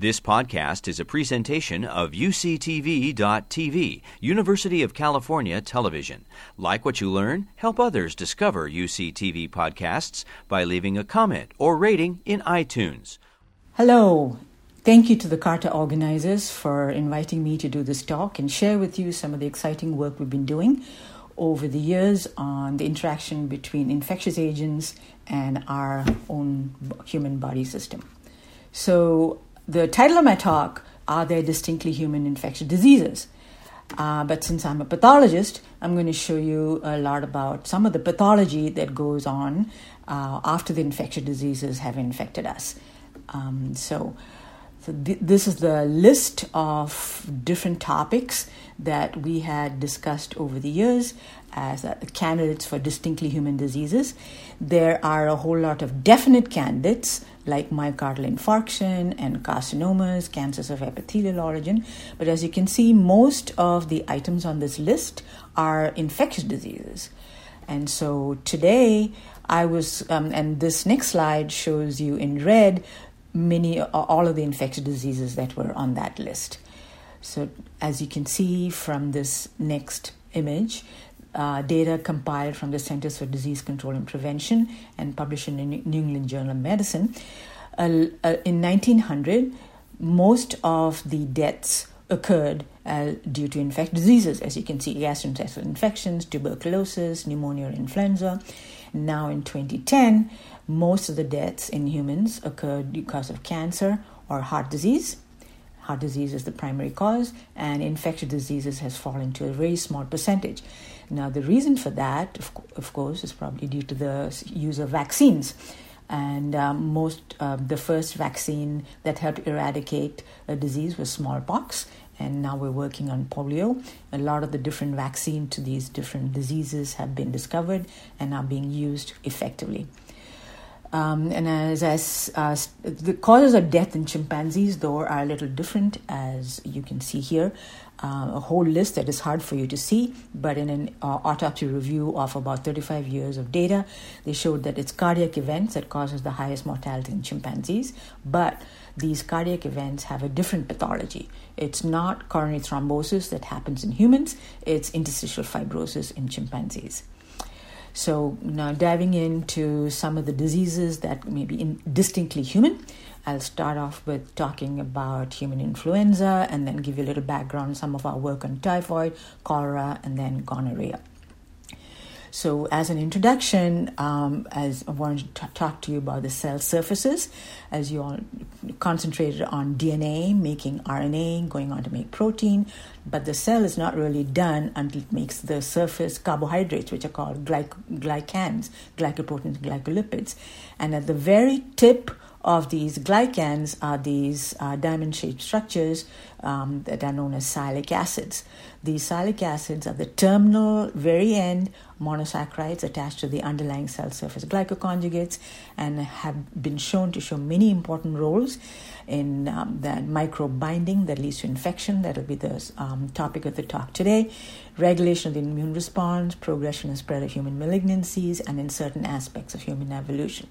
This podcast is a presentation of UCTV.tv, University of California Television. Like what you learn, help others discover UCTV podcasts by leaving a comment or rating in iTunes. Hello. Thank you to the CARTA organizers for inviting me to do this talk and share with you some of the exciting work we've been doing over the years on the interaction between infectious agents and our own human body system. So, the title of my talk, Are There Distinctly Human Infectious Diseases? Uh, but since I'm a pathologist, I'm going to show you a lot about some of the pathology that goes on uh, after the infectious diseases have infected us. Um, so, so th- this is the list of different topics that we had discussed over the years as uh, candidates for distinctly human diseases. There are a whole lot of definite candidates like myocardial infarction and carcinomas, cancers of epithelial origin. But as you can see, most of the items on this list are infectious diseases. And so today, I was, um, and this next slide shows you in red many, all of the infectious diseases that were on that list. So, as you can see from this next image, uh, data compiled from the Centers for Disease Control and Prevention and published in the New England Journal of Medicine. Uh, uh, in 1900, most of the deaths occurred uh, due to infectious diseases, as you can see, gastrointestinal infections, tuberculosis, pneumonia, or influenza. Now, in 2010, most of the deaths in humans occurred because of cancer or heart disease Heart disease is the primary cause, and infectious diseases has fallen to a very small percentage. Now, the reason for that, of, of course, is probably due to the use of vaccines. And um, most, uh, the first vaccine that helped eradicate a disease was smallpox, and now we're working on polio. A lot of the different vaccines to these different diseases have been discovered and are being used effectively. Um, and as, as uh, the causes of death in chimpanzees, though, are a little different, as you can see here. Uh, a whole list that is hard for you to see, but in an uh, autopsy review of about 35 years of data, they showed that it's cardiac events that causes the highest mortality in chimpanzees. But these cardiac events have a different pathology. It's not coronary thrombosis that happens in humans; it's interstitial fibrosis in chimpanzees. So, now diving into some of the diseases that may be in, distinctly human, I'll start off with talking about human influenza and then give you a little background on some of our work on typhoid, cholera, and then gonorrhea. So, as an introduction, um, as I wanted to talk to you about the cell surfaces, as you all concentrated on DNA, making RNA, going on to make protein, but the cell is not really done until it makes the surface carbohydrates, which are called glyc- glycans, glycoproteins, glycolipids. And at the very tip of these glycans are these uh, diamond shaped structures um, that are known as sialic acids. These sialic acids are the terminal, very end monosaccharides attached to the underlying cell surface glycoconjugates and have been shown to show many important roles in um, the microbe binding that leads to infection. That'll be the um, topic of the talk today. Regulation of the immune response, progression and spread of human malignancies, and in certain aspects of human evolution.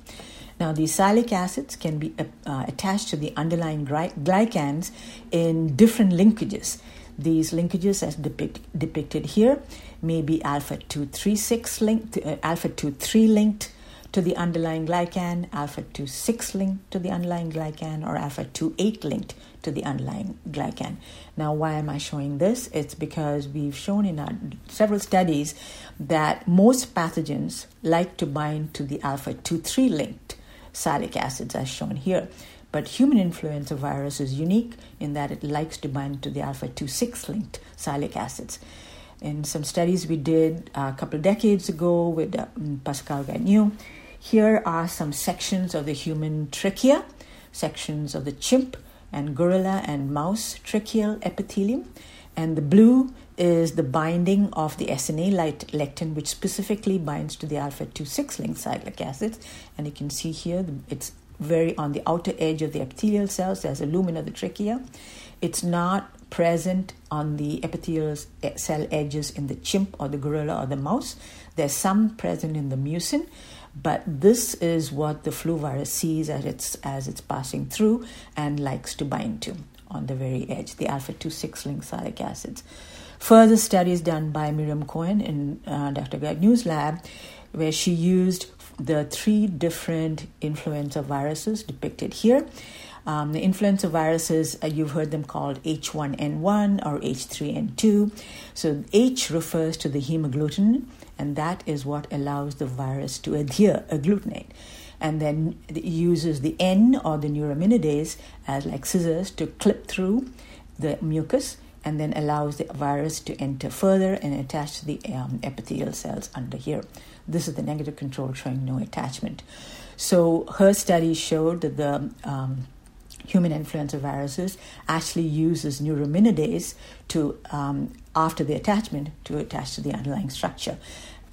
Now, these sialic acids can be uh, uh, attached to the underlying glycans in different linkages. These linkages, as depict, depicted here, may be alpha 2 3 6 linked, uh, alpha 2 3 linked to the underlying glycan, alpha 2 6 linked to the underlying glycan, or alpha 2 8 linked to the underlying glycan. Now, why am I showing this? It's because we've shown in our several studies that most pathogens like to bind to the alpha 2 3 linked sialic acids as shown here. But human influenza virus is unique in that it likes to bind to the alpha 2 6 linked salic acids. In some studies we did a couple decades ago with uh, Pascal Gagnon, here are some sections of the human trachea, sections of the chimp and gorilla and mouse tracheal epithelium. And the blue is the binding of the SNA lectin, which specifically binds to the alpha 2 6 linked sialic acids. And you can see here it's very on the outer edge of the epithelial cells, there's a lumen of the trachea. It's not present on the epithelial eh, cell edges in the chimp or the gorilla or the mouse. There's some present in the mucin, But this is what the flu virus sees as it's, as it's passing through and likes to bind to on the very edge, the alpha 2 6 linked sialic acids. Further studies done by Miriam Cohen in uh, Dr. Gagnew's lab, where she used the three different influenza viruses depicted here. Um, the influenza viruses, uh, you've heard them called H1N1 or H3N2. So H refers to the hemagglutinin, and that is what allows the virus to adhere, agglutinate. And then uses the N or the neuraminidase as like scissors to clip through the mucus and then allows the virus to enter further and attach to the um, epithelial cells under here. This is the negative control showing no attachment. So her study showed that the um, human influenza viruses actually uses neuraminidase to um, after the attachment to attach to the underlying structure.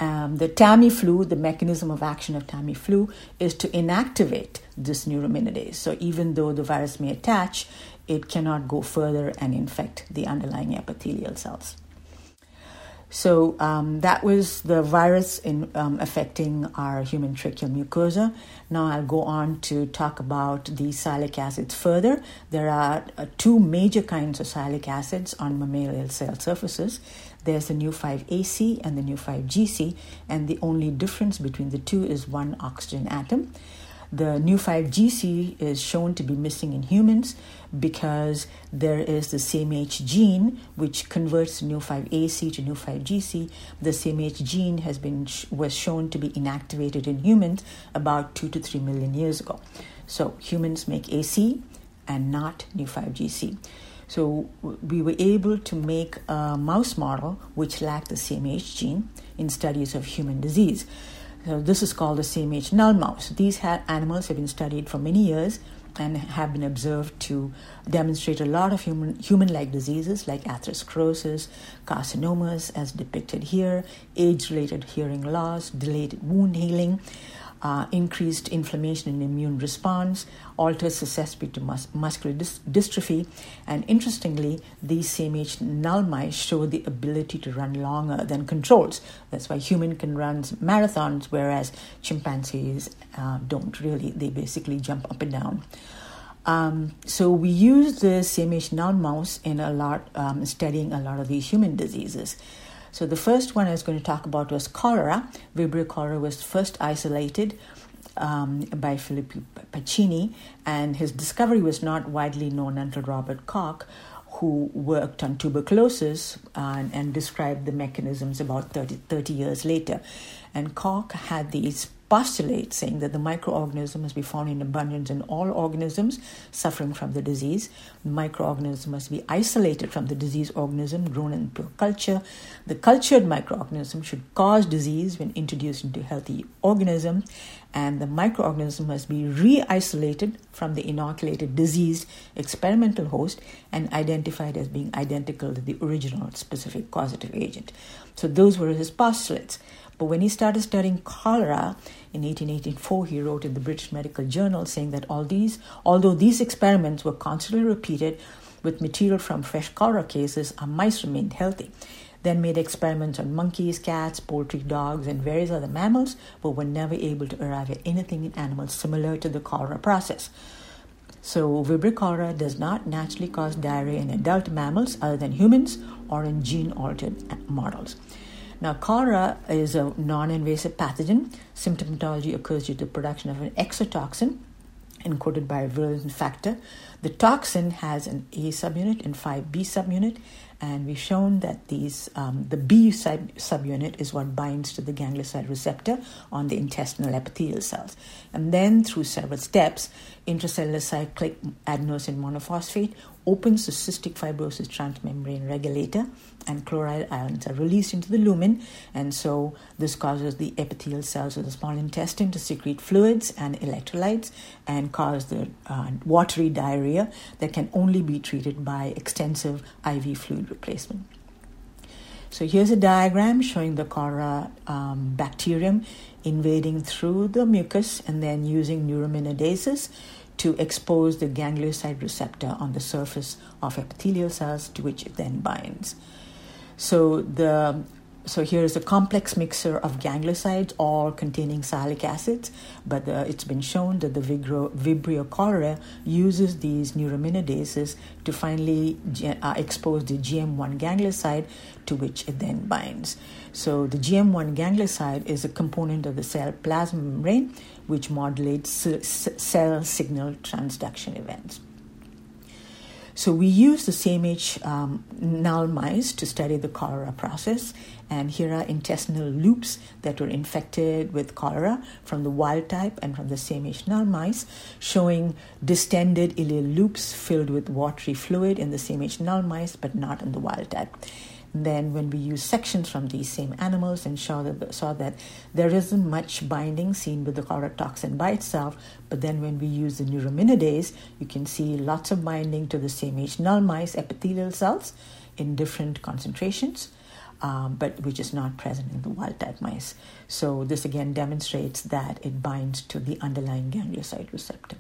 Um, the Tamiflu, the mechanism of action of Tamiflu, is to inactivate this neuraminidase. So even though the virus may attach, it cannot go further and infect the underlying epithelial cells. So um, that was the virus in, um, affecting our human tracheal mucosa. Now I'll go on to talk about the sialic acids further. There are uh, two major kinds of sialic acids on mammalian cell surfaces. There's the new 5AC and the new 5GC, and the only difference between the two is one oxygen atom. The new 5GC is shown to be missing in humans because there is the SAMH gene which converts new 5AC to new 5GC. The SAMH gene has been was shown to be inactivated in humans about 2 to 3 million years ago. So humans make AC and not Nu5GC. So we were able to make a mouse model which lacked the SAMH gene in studies of human disease. So this is called the SAMH null mouse. These animals have been studied for many years and have been observed to demonstrate a lot of human human-like diseases like atherosclerosis, carcinomas, as depicted here, age-related hearing loss, delayed wound healing, uh, increased inflammation and immune response, alters susceptibility to mus- muscular dys- dystrophy, and interestingly, these SAMH null mice show the ability to run longer than controls. That's why human can run marathons, whereas chimpanzees uh, don't really. They basically jump up and down. Um, so we use the SAMH null mouse in a lot, um, studying a lot of these human diseases. So the first one I was going to talk about was cholera. Vibrio cholera was first isolated um, by Filippo Pacini, and his discovery was not widely known until Robert Koch, who worked on tuberculosis and, and described the mechanisms about 30, 30 years later. And Koch had these postulate saying that the microorganism must be found in abundance in all organisms suffering from the disease. The microorganism must be isolated from the disease organism grown in pure culture. The cultured microorganism should cause disease when introduced into healthy organism, and the microorganism must be re-isolated from the inoculated diseased experimental host and identified as being identical to the original specific causative agent. So those were his postulates. But when he started studying cholera in 1884, he wrote in the British Medical Journal saying that all these, although these experiments were constantly repeated with material from fresh cholera cases, our mice remained healthy. Then made experiments on monkeys, cats, poultry, dogs, and various other mammals, but were never able to arrive at anything in animals similar to the cholera process. So, Vibrio cholera does not naturally cause diarrhea in adult mammals other than humans or in gene altered models. Now, cholera is a non invasive pathogen. Symptomatology occurs due to the production of an exotoxin encoded by a virulence factor. The toxin has an A subunit and 5B subunit, and we've shown that these um, the B sub- subunit is what binds to the ganglioside receptor on the intestinal epithelial cells. And then, through several steps, intracellular cyclic adenosine monophosphate opens the cystic fibrosis transmembrane regulator, and chloride ions are released into the lumen, and so this causes the epithelial cells of the small intestine to secrete fluids and electrolytes and cause the uh, watery diarrhea that can only be treated by extensive IV fluid replacement. So here's a diagram showing the cholera um, bacterium invading through the mucus and then using neuraminidases to expose the ganglioside receptor on the surface of epithelial cells to which it then binds. So the so here is a complex mixture of gangliosides, all containing sialic acids, but uh, it's been shown that the Vibrio, Vibrio cholerae uses these neuraminases to finally uh, expose the GM1 ganglioside to which it then binds. So the GM1 ganglioside is a component of the cell plasma membrane which modulates cell signal transduction events. So we use the SAMH um, null mice to study the cholera process, and here are intestinal loops that were infected with cholera from the wild type and from the SAMH null mice, showing distended ileal loops filled with watery fluid in the SAMH null mice, but not in the wild type then when we use sections from these same animals and saw that, saw that there isn't much binding seen with the cholera toxin by itself, but then when we use the neuraminidase, you can see lots of binding to the SAMH null mice epithelial cells in different concentrations. Um, but which is not present in the wild type mice. So, this again demonstrates that it binds to the underlying ganglioside receptor.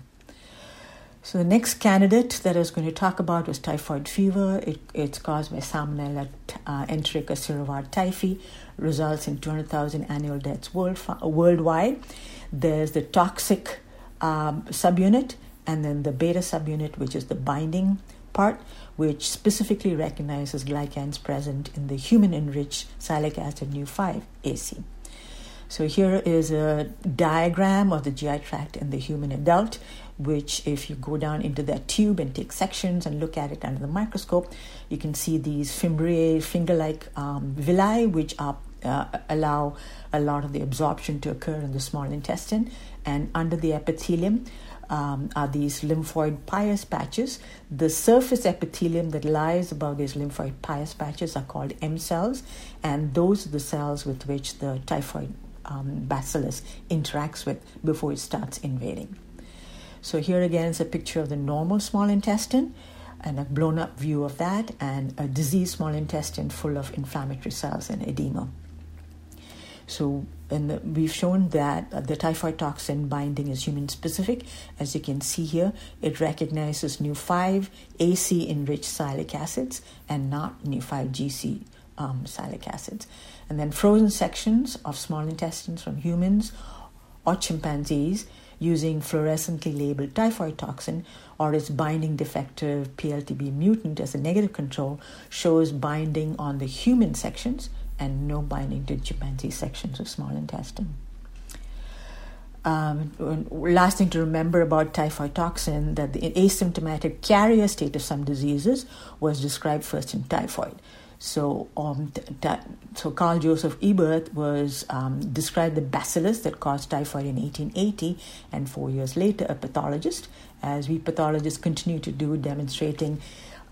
So the next candidate that I was going to talk about was typhoid fever. It, it's caused by Salmonella uh, enterica cerevisiae typhi, results in 200,000 annual deaths world, worldwide. There's the toxic um, subunit and then the beta subunit, which is the binding part, which specifically recognizes glycans present in the human enriched sialic acid nu5 AC. So here is a diagram of the GI tract in the human adult which if you go down into that tube and take sections and look at it under the microscope, you can see these fimbriae, finger-like um, villi, which are, uh, allow a lot of the absorption to occur in the small intestine. And under the epithelium um, are these lymphoid pious patches. The surface epithelium that lies above these lymphoid pious patches are called M cells, and those are the cells with which the typhoid um, bacillus interacts with before it starts invading. So here again is a picture of the normal small intestine and a blown up view of that and a diseased small intestine full of inflammatory cells and edema. So and we've shown that the typhoid toxin binding is human specific. As you can see here, it recognizes Nu5 AC enriched sialic acids and not Nu5 GC um, sialic acids. And then frozen sections of small intestines from humans or chimpanzees using fluorescently labeled typhoid toxin or its binding defective PLTB mutant as a negative control shows binding on the human sections and no binding to chimpanzee sections of small intestine. Um, last thing to remember about typhoid toxin that the asymptomatic carrier state of some diseases was described first in typhoid. So, um, so Carl Joseph Ebert was um, described the bacillus that caused typhoid in 1880, and four years later, a pathologist, as we pathologists continue to do, demonstrating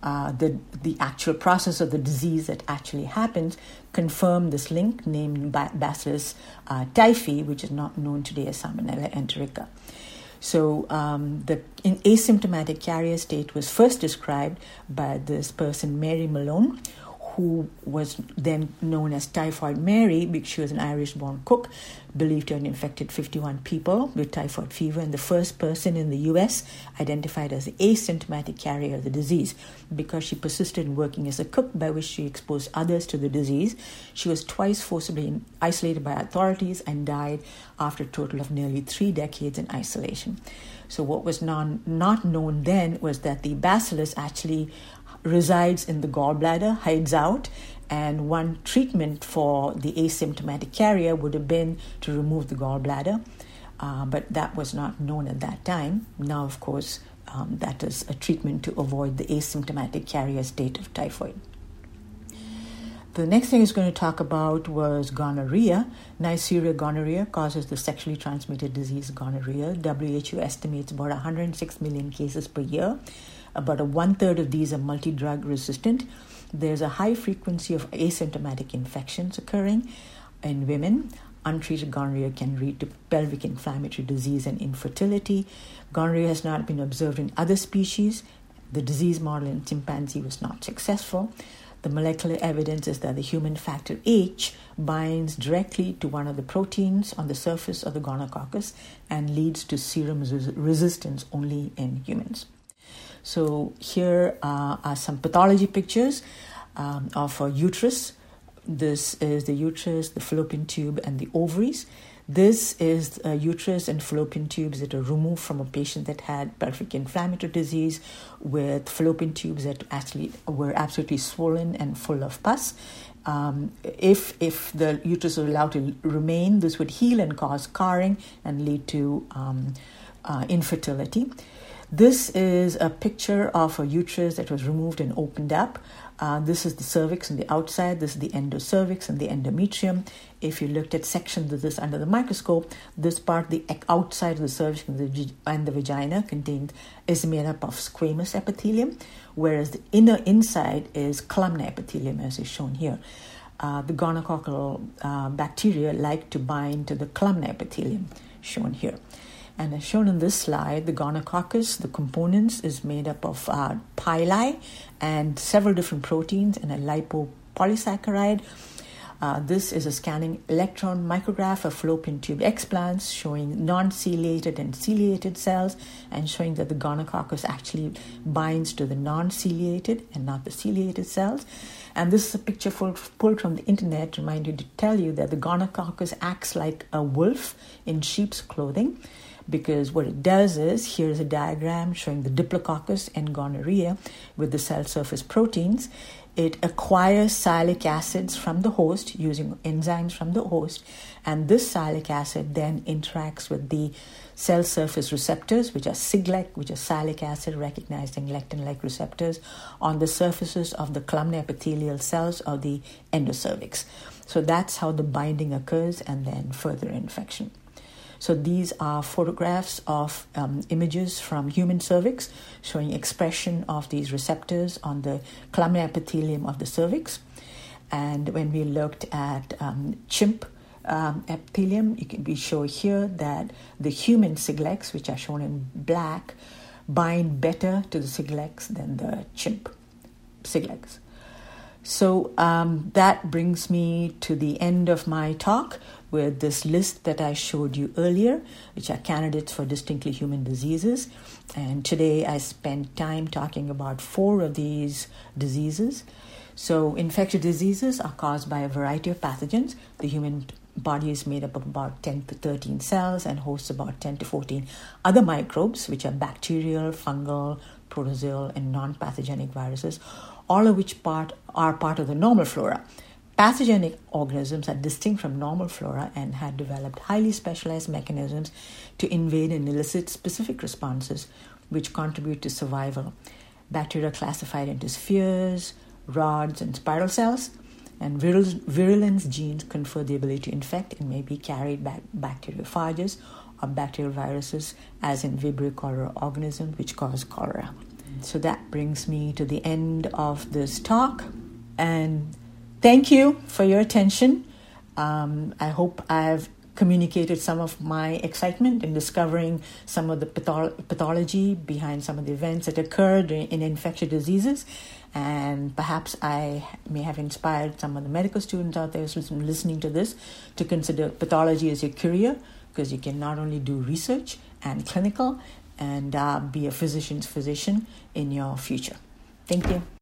uh, the the actual process of the disease that actually happens, confirmed this link named Bacillus uh, typhi, which is not known today as Salmonella enterica. So um, the asymptomatic carrier state was first described by this person, Mary Malone, who was then known as Typhoid Mary because she was an Irish born cook, believed to have infected 51 people with typhoid fever, and the first person in the US identified as the asymptomatic carrier of the disease. Because she persisted in working as a cook, by which she exposed others to the disease, she was twice forcibly isolated by authorities and died after a total of nearly three decades in isolation. So, what was non, not known then was that the bacillus actually resides in the gallbladder, hides out, and one treatment for the asymptomatic carrier would have been to remove the gallbladder, uh, but that was not known at that time. Now, of course, um, that is a treatment to avoid the asymptomatic carrier state of typhoid. The next thing was going to talk about was gonorrhea. Neisseria gonorrhea causes the sexually transmitted disease gonorrhea. WHO estimates about 106 million cases per year. About one third of these are multi drug resistant. There's a high frequency of asymptomatic infections occurring in women. Untreated gonorrhea can lead to pelvic inflammatory disease and infertility. Gonorrhea has not been observed in other species. The disease model in chimpanzee was not successful. The molecular evidence is that the human factor H binds directly to one of the proteins on the surface of the gonococcus and leads to serum resistance only in humans. So here uh, are some pathology pictures um, of a uterus This is the uterus, the fallopian tube, and the ovaries. This is uterus and fallopian tubes that are removed from a patient that had pelvic inflammatory disease with fallopian tubes that actually were absolutely swollen and full of pus. Um, if if the uterus was allowed to remain, this would heal and cause scarring and lead to um, uh, infertility. This is a picture of a uterus that was removed and opened up. Uh, this is the cervix on the outside, this is the endocervix and the endometrium. If you looked at sections of this under the microscope, this part, the outside of the cervix and the, and the vagina, contained is made up of squamous epithelium, whereas the inner inside is columnar epithelium, as is shown here. Uh, the gonococcal uh, bacteria like to bind to the columnar epithelium, shown here. And as shown in this slide, the gonococcus, the components, is made up of uh, pili and several different proteins and a lipopolysaccharide. Uh, this is a scanning electron micrograph of fallopian tube explants showing non ciliated and ciliated cells and showing that the gonococcus actually binds to the non ciliated and not the ciliated cells. And this is a picture pulled from the internet to remind you to tell you that the gonococcus acts like a wolf in sheep's clothing because what it does is here's a diagram showing the diplococcus and gonorrhea with the cell surface proteins. It acquires sialic acids from the host using enzymes from the host, and this sialic acid then interacts with the cell surface receptors, which are Siglec, which are sialic acid recognizing lectin like receptors, on the surfaces of the columnar epithelial cells of the endocervix. So that's how the binding occurs, and then further infection. So these are photographs of um, images from human cervix showing expression of these receptors on the columnar epithelium of the cervix. And when we looked at um, chimp um, epithelium, you can, we show here that the human siglecs, which are shown in black, bind better to the siglecs than the chimp siglecs. So um, that brings me to the end of my talk with this list that I showed you earlier, which are candidates for distinctly human diseases. And today I spent time talking about four of these diseases. So, infectious diseases are caused by a variety of pathogens. The human body is made up of about 10 to 13 cells and hosts about 10 to 14 other microbes, which are bacterial, fungal, protozoal, and non pathogenic viruses, all of which part are part of the normal flora. Pathogenic organisms are distinct from normal flora and had developed highly specialized mechanisms to invade and elicit specific responses which contribute to survival. Bacteria classified into spheres, rods, and spiral cells, and virulence genes confer the ability to infect and may be carried by bacteriophages or bacterial viruses, as in Vibrio cholera organisms, which cause cholera. So that brings me to the end of this talk. And Thank you for your attention. Um, I hope I've communicated some of my excitement in discovering some of the patholo- pathology behind some of the events that occurred in, in infectious diseases. And perhaps I may have inspired some of the medical students out there listening to this to consider pathology as your career because you can not only do research and clinical and uh, be a physician's physician in your future. Thank you.